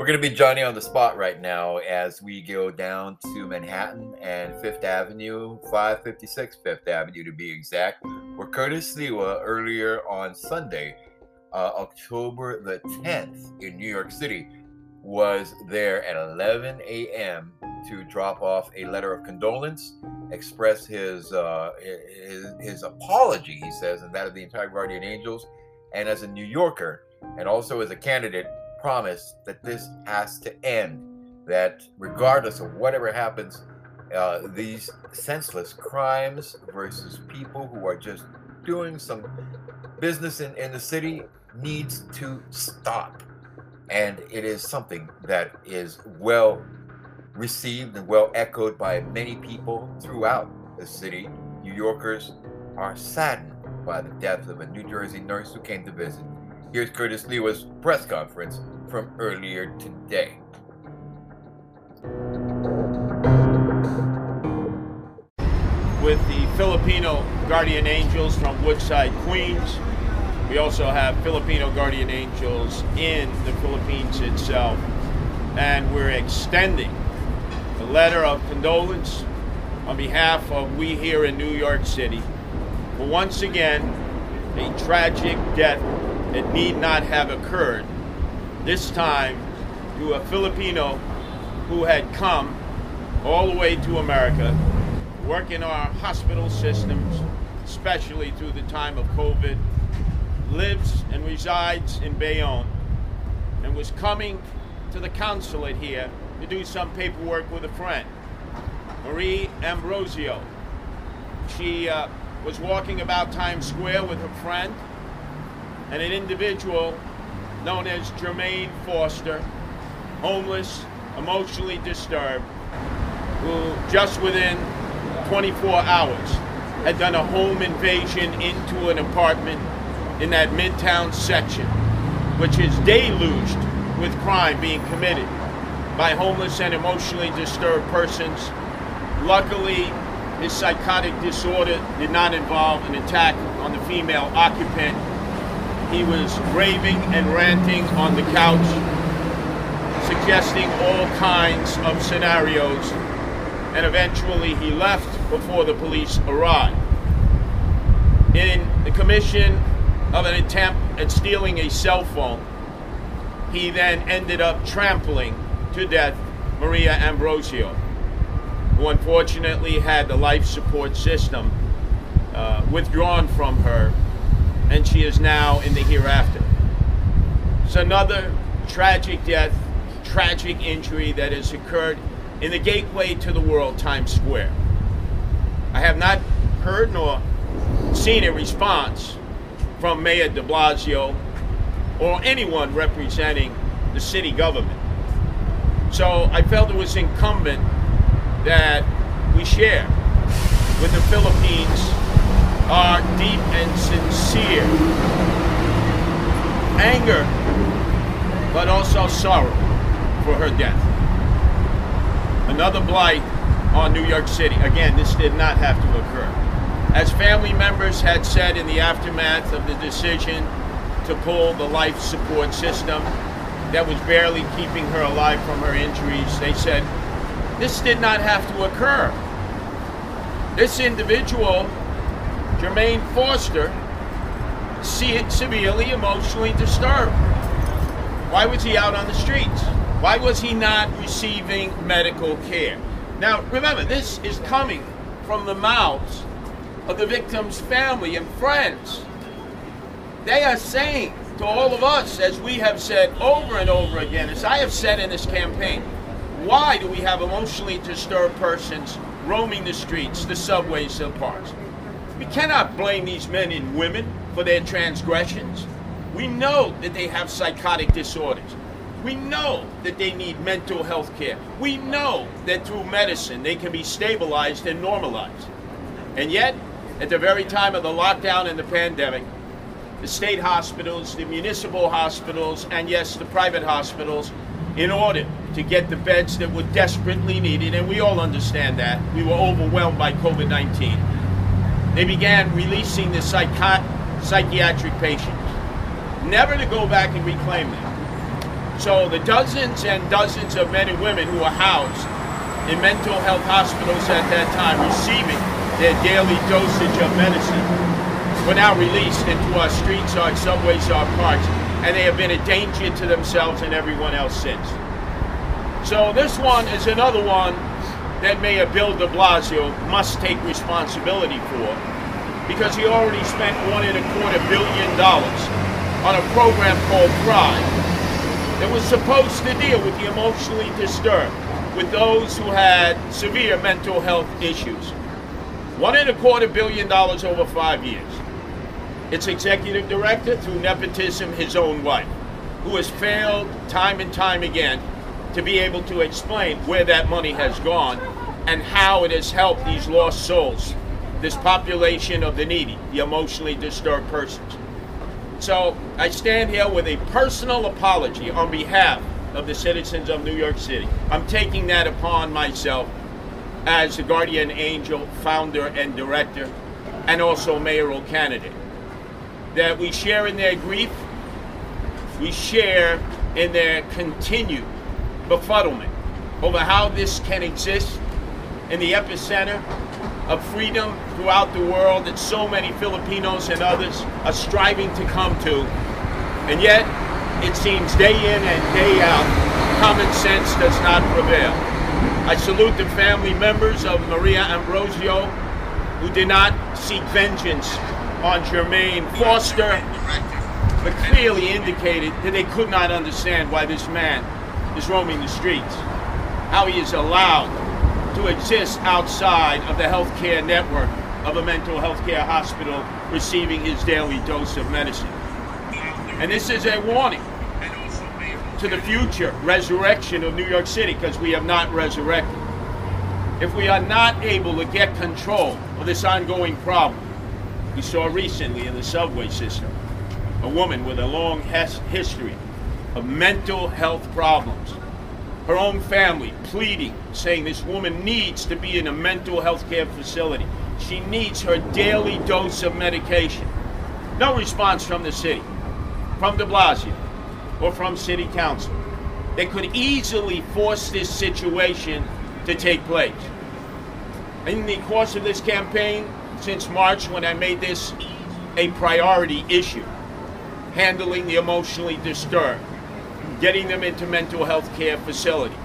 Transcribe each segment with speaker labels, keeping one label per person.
Speaker 1: We're going to be Johnny on the spot right now as we go down to Manhattan and Fifth Avenue, 556 Fifth Avenue to be exact, where Curtis Sliwa earlier on Sunday, uh, October the 10th in New York City, was there at 11 a.m. to drop off a letter of condolence, express his, uh, his, his apology, he says, and that of the entire Guardian Angels, and as a New Yorker, and also as a candidate promise that this has to end. That regardless of whatever happens, uh, these senseless crimes versus people who are just doing some business in, in the city needs to stop. And it is something that is well received and well echoed by many people throughout the city. New Yorkers are saddened by the death of a New Jersey nurse who came to visit. Here's Curtis Sliwa's press conference from earlier today.
Speaker 2: With the Filipino Guardian Angels from Woodside, Queens. We also have Filipino Guardian Angels in the Philippines itself. And we're extending a letter of condolence on behalf of we here in New York City for once again a tragic death that need not have occurred, this time to a Filipino who had come all the way to America, work in our hospital systems, especially through the time of COVID, lives and resides in Bayonne, and was coming to the consulate here to do some paperwork with a friend, Maria Ambrosio. She uh, was walking about Times Square with her friend and an individual known as Jermaine Foster, homeless, emotionally disturbed, who just within 24 hours had done a home invasion into an apartment in that Midtown section, which is deluged with crime being committed by homeless and emotionally disturbed persons. Luckily, his psychotic disorder did not involve an attack on the female occupant he was raving and ranting on the couch, suggesting all kinds of scenarios, and eventually he left before the police arrived. In the commission of an attempt at stealing a cell phone, he then ended up trampling to death Maria Ambrosio, who unfortunately had the life support system uh, withdrawn from her and she is now in the hereafter. It's another tragic death, tragic injury that has occurred in the gateway to the world, Times Square. I have not heard nor seen a response from Mayor de Blasio or anyone representing the city government. So I felt it was incumbent that we share with the Philippines are deep and sincere. Anger, but also sorrow for her death. Another blight on New York City. Again, this did not have to occur. As family members had said in the aftermath of the decision to pull the life support system that was barely keeping her alive from her injuries, they said, this did not have to occur. This individual Jermaine Foster severely emotionally disturbed. Why was he out on the streets? Why was he not receiving medical care? Now, remember, this is coming from the mouths of the victim's family and friends. They are saying to all of us, as we have said over and over again, as I have said in this campaign, why do we have emotionally disturbed persons roaming the streets, the subways, the parks? We cannot blame these men and women for their transgressions. We know that they have psychotic disorders. We know that they need mental health care. We know that through medicine they can be stabilized and normalized. And yet, at the very time of the lockdown and the pandemic, the state hospitals, the municipal hospitals, and yes, the private hospitals, in order to get the beds that were desperately needed, and we all understand that, we were overwhelmed by COVID 19 they began releasing the psychi- psychiatric patients, never to go back and reclaim them. So the dozens and dozens of men and women who were housed in mental health hospitals at that time receiving their daily dosage of medicine were now released into our streets, our subways, our parks, and they have been a danger to themselves and everyone else since. So this one is another one that Mayor Bill de Blasio must take responsibility for because he already spent one and a quarter billion dollars on a program called Thrive that was supposed to deal with the emotionally disturbed, with those who had severe mental health issues. One and a quarter billion dollars over five years. Its executive director, through nepotism, his own wife, who has failed time and time again to be able to explain where that money has gone and how it has helped these lost souls, this population of the needy, the emotionally disturbed persons. So I stand here with a personal apology on behalf of the citizens of New York City. I'm taking that upon myself as the Guardian Angel founder and director and also mayoral candidate. That we share in their grief, we share in their continued befuddlement over how this can exist in the epicenter of freedom throughout the world that so many Filipinos and others are striving to come to. And yet, it seems day in and day out, common sense does not prevail. I salute the family members of Maria Ambrosio who did not seek vengeance on Jermaine Foster, but clearly indicated that they could not understand why this man is roaming the streets, how he is allowed to exist outside of the healthcare network of a mental health care hospital receiving his daily dose of medicine. And this is a warning to the future resurrection of New York City because we have not resurrected. If we are not able to get control of this ongoing problem, we saw recently in the subway system a woman with a long history of mental health problems her own family pleading, saying this woman needs to be in a mental health care facility. She needs her daily dose of medication. No response from the city, from de Blasio, or from city council. They could easily force this situation to take place. In the course of this campaign, since March, when I made this a priority issue, handling the emotionally disturbed, getting them into mental health care facilities,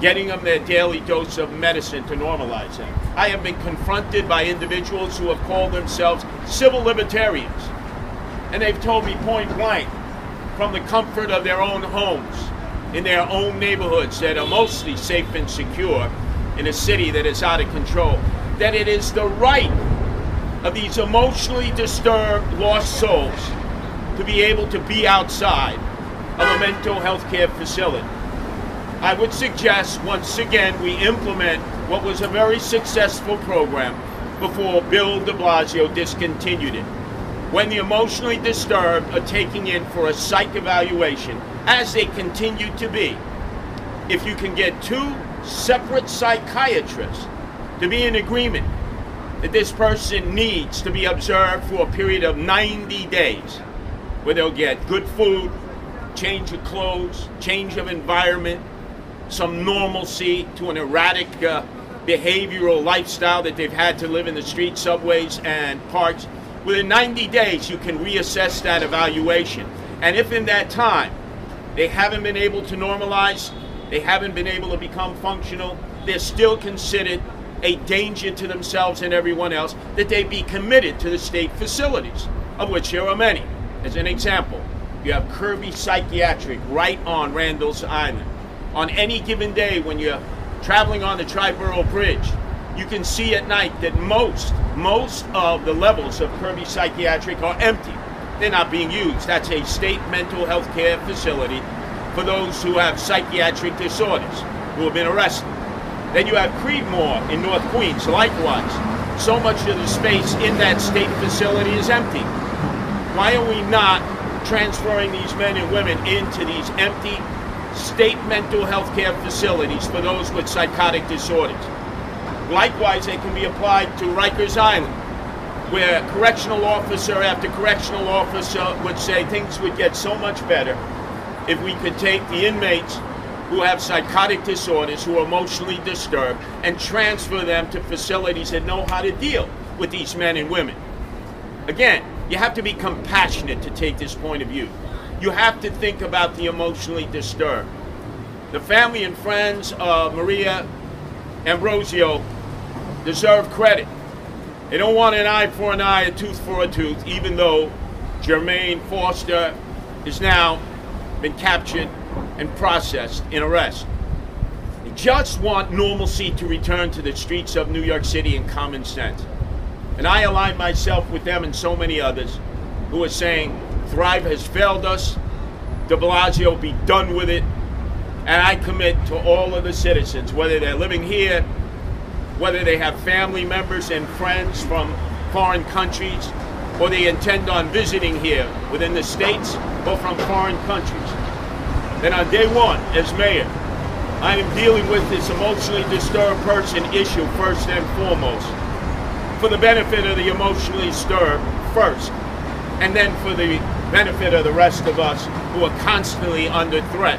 Speaker 2: getting them their daily dose of medicine to normalize them. I have been confronted by individuals who have called themselves civil libertarians, and they've told me point blank, from the comfort of their own homes, in their own neighborhoods that are mostly safe and secure, in a city that is out of control, that it is the right of these emotionally disturbed, lost souls to be able to be outside of a mental health care facility. I would suggest once again we implement what was a very successful program before Bill de Blasio discontinued it. When the emotionally disturbed are taking in for a psych evaluation, as they continue to be, if you can get two separate psychiatrists to be in agreement that this person needs to be observed for a period of 90 days, where they'll get good food, change of clothes, change of environment, some normalcy to an erratic uh, behavioral lifestyle that they've had to live in the streets, subways, and parks. Within 90 days, you can reassess that evaluation. And if in that time they haven't been able to normalize, they haven't been able to become functional, they're still considered a danger to themselves and everyone else, that they be committed to the state facilities, of which there are many. As an example, you have Kirby Psychiatric right on Randall's Island. On any given day when you're traveling on the Triborough Bridge, you can see at night that most, most of the levels of Kirby Psychiatric are empty. They're not being used. That's a state mental health care facility for those who have psychiatric disorders, who have been arrested. Then you have Creedmoor in North Queens, likewise. So much of the space in that state facility is empty. Why are we not transferring these men and women into these empty state mental health care facilities for those with psychotic disorders. Likewise, they can be applied to Rikers Island, where correctional officer after correctional officer would say things would get so much better if we could take the inmates who have psychotic disorders, who are emotionally disturbed, and transfer them to facilities that know how to deal with these men and women. Again, you have to be compassionate to take this point of view. You have to think about the emotionally disturbed. The family and friends of Maria Ambrosio deserve credit. They don't want an eye for an eye, a tooth for a tooth, even though Jermaine Foster is now been captured and processed in arrest. They just want normalcy to return to the streets of New York City and common sense. And I align myself with them and so many others who are saying Thrive has failed us, de Blasio be done with it, and I commit to all of the citizens, whether they're living here, whether they have family members and friends from foreign countries, or they intend on visiting here within the states or from foreign countries. Then on day one, as mayor, I am dealing with this emotionally disturbed person issue first and foremost. For the benefit of the emotionally stirred first, and then for the benefit of the rest of us who are constantly under threat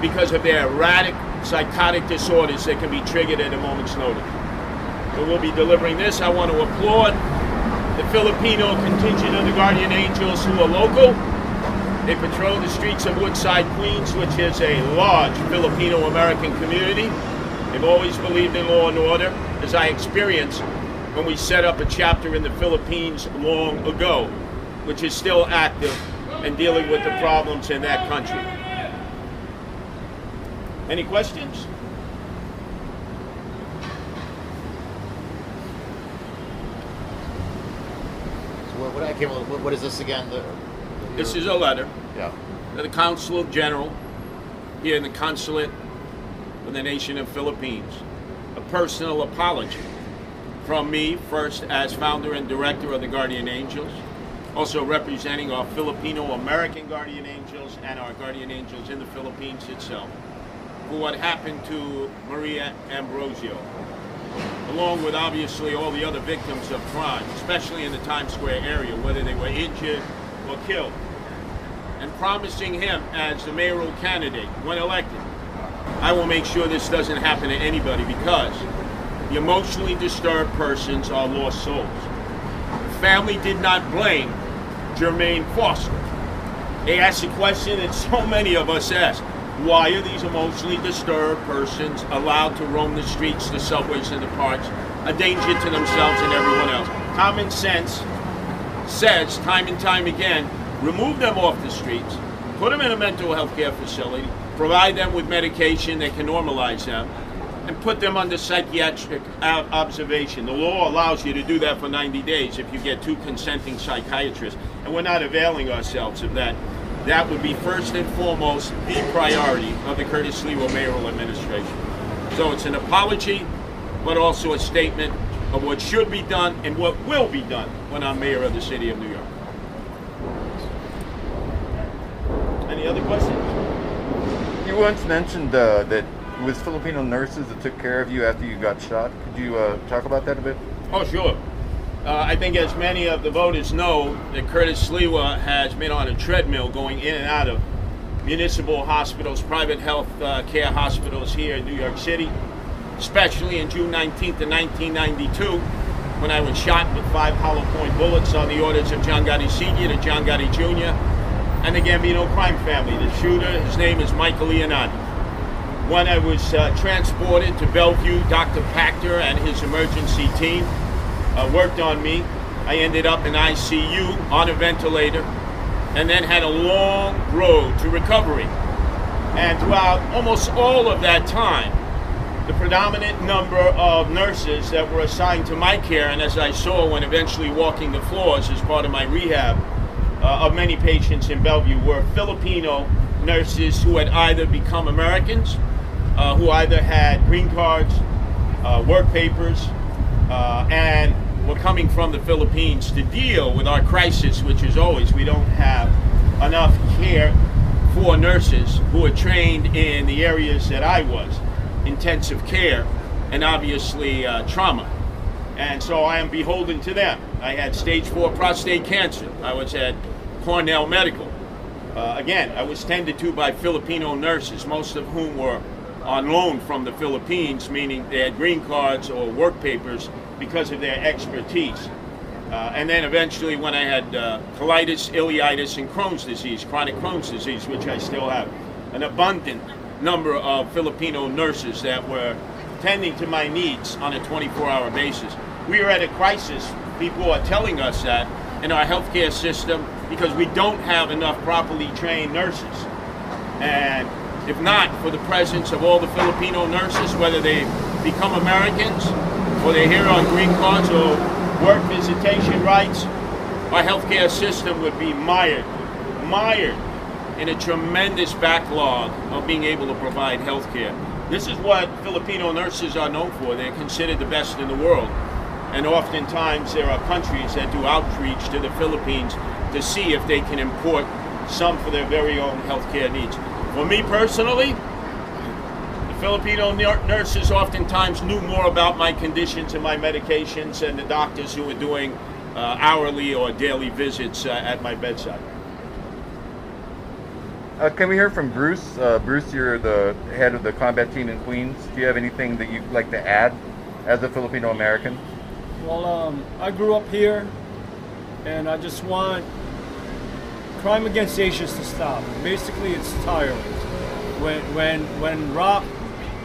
Speaker 2: because of their erratic psychotic disorders that can be triggered at a moment's notice. So we'll be delivering this. I want to applaud the Filipino contingent of the Guardian Angels who are local they patrol the streets of Woodside, Queens, which is a large Filipino American community. They've always believed in law and order, as I experienced when we set up a chapter in the Philippines long ago, which is still active and dealing with the problems in that country. Any questions?
Speaker 3: So what, what I came. What, what is this again? The,
Speaker 2: This is a letter
Speaker 3: yeah.
Speaker 2: to the Consul General here in the consulate of the nation of Philippines. A personal apology from me, first as founder and director of the Guardian Angels, also representing our Filipino American Guardian Angels and our Guardian Angels in the Philippines itself, for what happened to Maria Ambrosio, along with obviously all the other victims of crime, especially in the Times Square area, whether they were injured or killed and promising him as the mayoral candidate when elected. I will make sure this doesn't happen to anybody because the emotionally disturbed persons are lost souls. The family did not blame Jermaine Foster. They asked a question that so many of us ask. Why are these emotionally disturbed persons allowed to roam the streets, the subways, and the parks, a danger to themselves and everyone else? Common sense says time and time again remove them off the streets, put them in a mental health care facility, provide them with medication that can normalize them, and put them under psychiatric observation. The law allows you to do that for 90 days if you get two consenting psychiatrists, and we're not availing ourselves of that. That would be first and foremost the priority of the Curtis Sliwa mayoral administration. So it's an apology, but also a statement of what should be done and what will be done when I'm mayor of the city of New York. Any other questions?
Speaker 4: You once mentioned uh, that it was Filipino nurses that took care of you after you got shot. Could you uh, talk about that a bit?
Speaker 2: Oh, sure. Uh, I think as many of the voters know, that Curtis Sliwa has been on a treadmill going in and out of municipal hospitals, private health uh, care hospitals here in New York City, especially in June 19th of 1992 when I was shot with five hollow point bullets on the orders of John Gotti Sr. to John Gotti Jr. and the Gambino crime family. The shooter, his name is Michael Leonardi. When I was uh, transported to Bellevue, Dr. Pachter and his emergency team uh, worked on me. I ended up in ICU on a ventilator and then had a long road to recovery. And throughout almost all of that time, the predominant number of nurses that were assigned to my care, and as I saw when eventually walking the floors as part of my rehab uh, of many patients in Bellevue, were Filipino nurses who had either become Americans, uh, who either had green cards, uh, work papers, uh, and were coming from the Philippines to deal with our crisis, which is always we don't have enough care for nurses who are trained in the areas that I was intensive care and obviously uh, trauma. And so I am beholden to them. I had stage four prostate cancer. I was at Cornell Medical. Uh, again, I was tended to by Filipino nurses, most of whom were on loan from the Philippines, meaning they had green cards or work papers because of their expertise. Uh, and then eventually, when I had uh, colitis, ileitis, and Crohn's disease, chronic Crohn's disease, which I still have, an abundant number of Filipino nurses that were tending to my needs on a 24 hour basis. We are at a crisis. People are telling us that in our healthcare system because we don't have enough properly trained nurses. And if not for the presence of all the Filipino nurses, whether they become Americans or they're here on green cards or work visitation rights, our healthcare system would be mired, mired in a tremendous backlog of being able to provide healthcare. This is what Filipino nurses are known for. They're considered the best in the world. And oftentimes there are countries that do outreach to the Philippines to see if they can import some for their very own healthcare needs. For me personally, the Filipino nurses oftentimes knew more about my conditions and my medications than the doctors who were doing uh, hourly or daily visits uh, at my bedside.
Speaker 4: Uh, can we hear from Bruce? Uh, Bruce, you're the head of the combat team in Queens. Do you have anything that you'd like to add as a Filipino American?
Speaker 5: Well, um, I grew up here, and I just want crime against Asians to stop. Basically, it's tiring. When when when Rock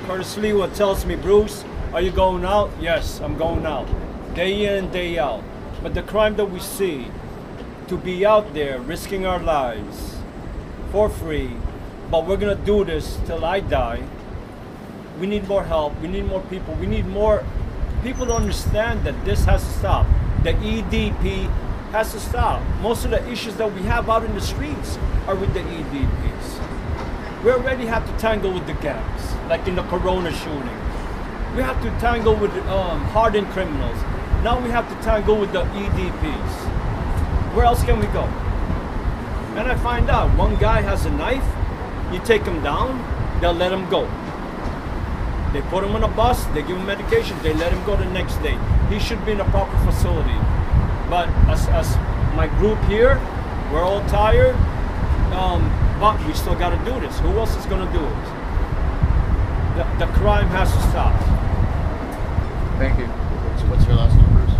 Speaker 5: Curtis Sliwa tells me, Bruce, are you going out? Yes, I'm going out. Day in, and day out. But the crime that we see, to be out there risking our lives for free, but we're gonna do this till I die. We need more help. We need more people. We need more people to understand that this has to stop. The EDP has to stop. Most of the issues that we have out in the streets are with the EDPs. We already have to tangle with the gangs, like in the Corona shooting. We have to tangle with um, hardened criminals. Now we have to tangle with the EDPs. Where else can we go? And I find out one guy has a knife, you take him down, they'll let him go. They put him on a bus, they give him medication, they let him go the next day. He should be in a proper facility. But as, as my group here, we're all tired, um, but we still got to do this. Who else is going to do it? The, the crime has to stop.
Speaker 4: Thank you.
Speaker 3: What's, what's your last name, Bruce?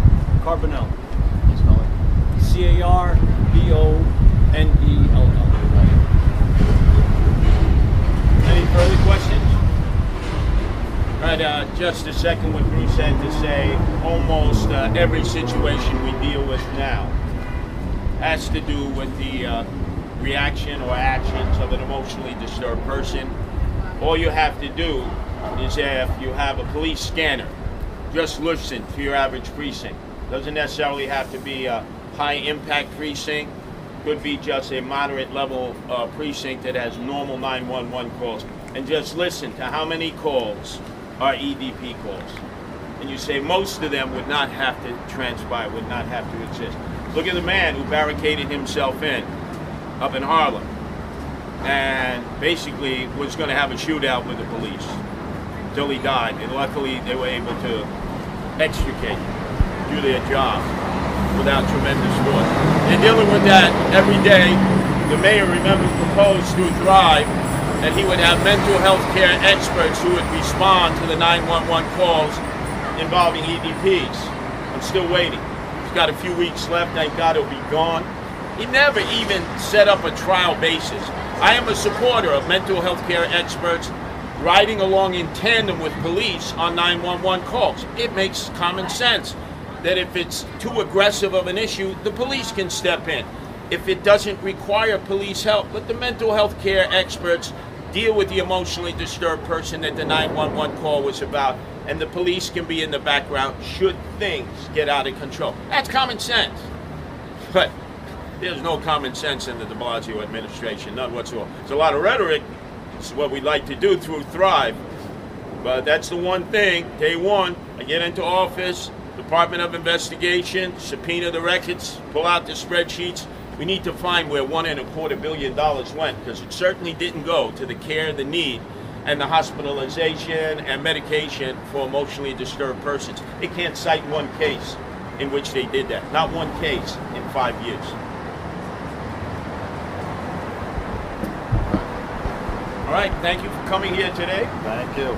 Speaker 5: Carbonell.
Speaker 3: You spell it?
Speaker 5: C A R B O N E L L.
Speaker 2: Any further questions? Right, uh, just a second what Bruce had to say. Almost uh, every situation we deal with now has to do with the uh, reaction or actions of an emotionally disturbed person. All you have to do is if you have a police scanner, just listen to your average precinct. Doesn't necessarily have to be a high impact precinct. Could be just a moderate level uh, precinct that has normal 911 calls. And just listen to how many calls are EDP calls. And you say most of them would not have to transpire, would not have to exist. Look at the man who barricaded himself in up in Harlem and basically was going to have a shootout with the police until he died. And luckily, they were able to extricate, do their job without tremendous force. They're dealing with that every day. The mayor, remember, proposed through Thrive that he would have mental health care experts who would respond to the 911 calls involving EDPs. I'm still waiting. He's got a few weeks left. Thank God he'll be gone. He never even set up a trial basis. I am a supporter of mental health care experts riding along in tandem with police on 911 calls. It makes common sense that if it's too aggressive of an issue, the police can step in. If it doesn't require police help, let the mental health care experts deal with the emotionally disturbed person that the 911 call was about, and the police can be in the background should things get out of control. That's common sense. But there's no common sense in the de Blasio administration, none whatsoever. There's a lot of rhetoric. It's what we like to do through Thrive. But that's the one thing. Day one, I get into office, Department of Investigation, subpoena the records, pull out the spreadsheets. We need to find where one and a quarter billion dollars went because it certainly didn't go to the care, the need, and the hospitalization and medication for emotionally disturbed persons. It can't cite one case in which they did that. Not one case in five years. All right. Thank you for coming here today.
Speaker 3: Thank you.